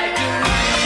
like you.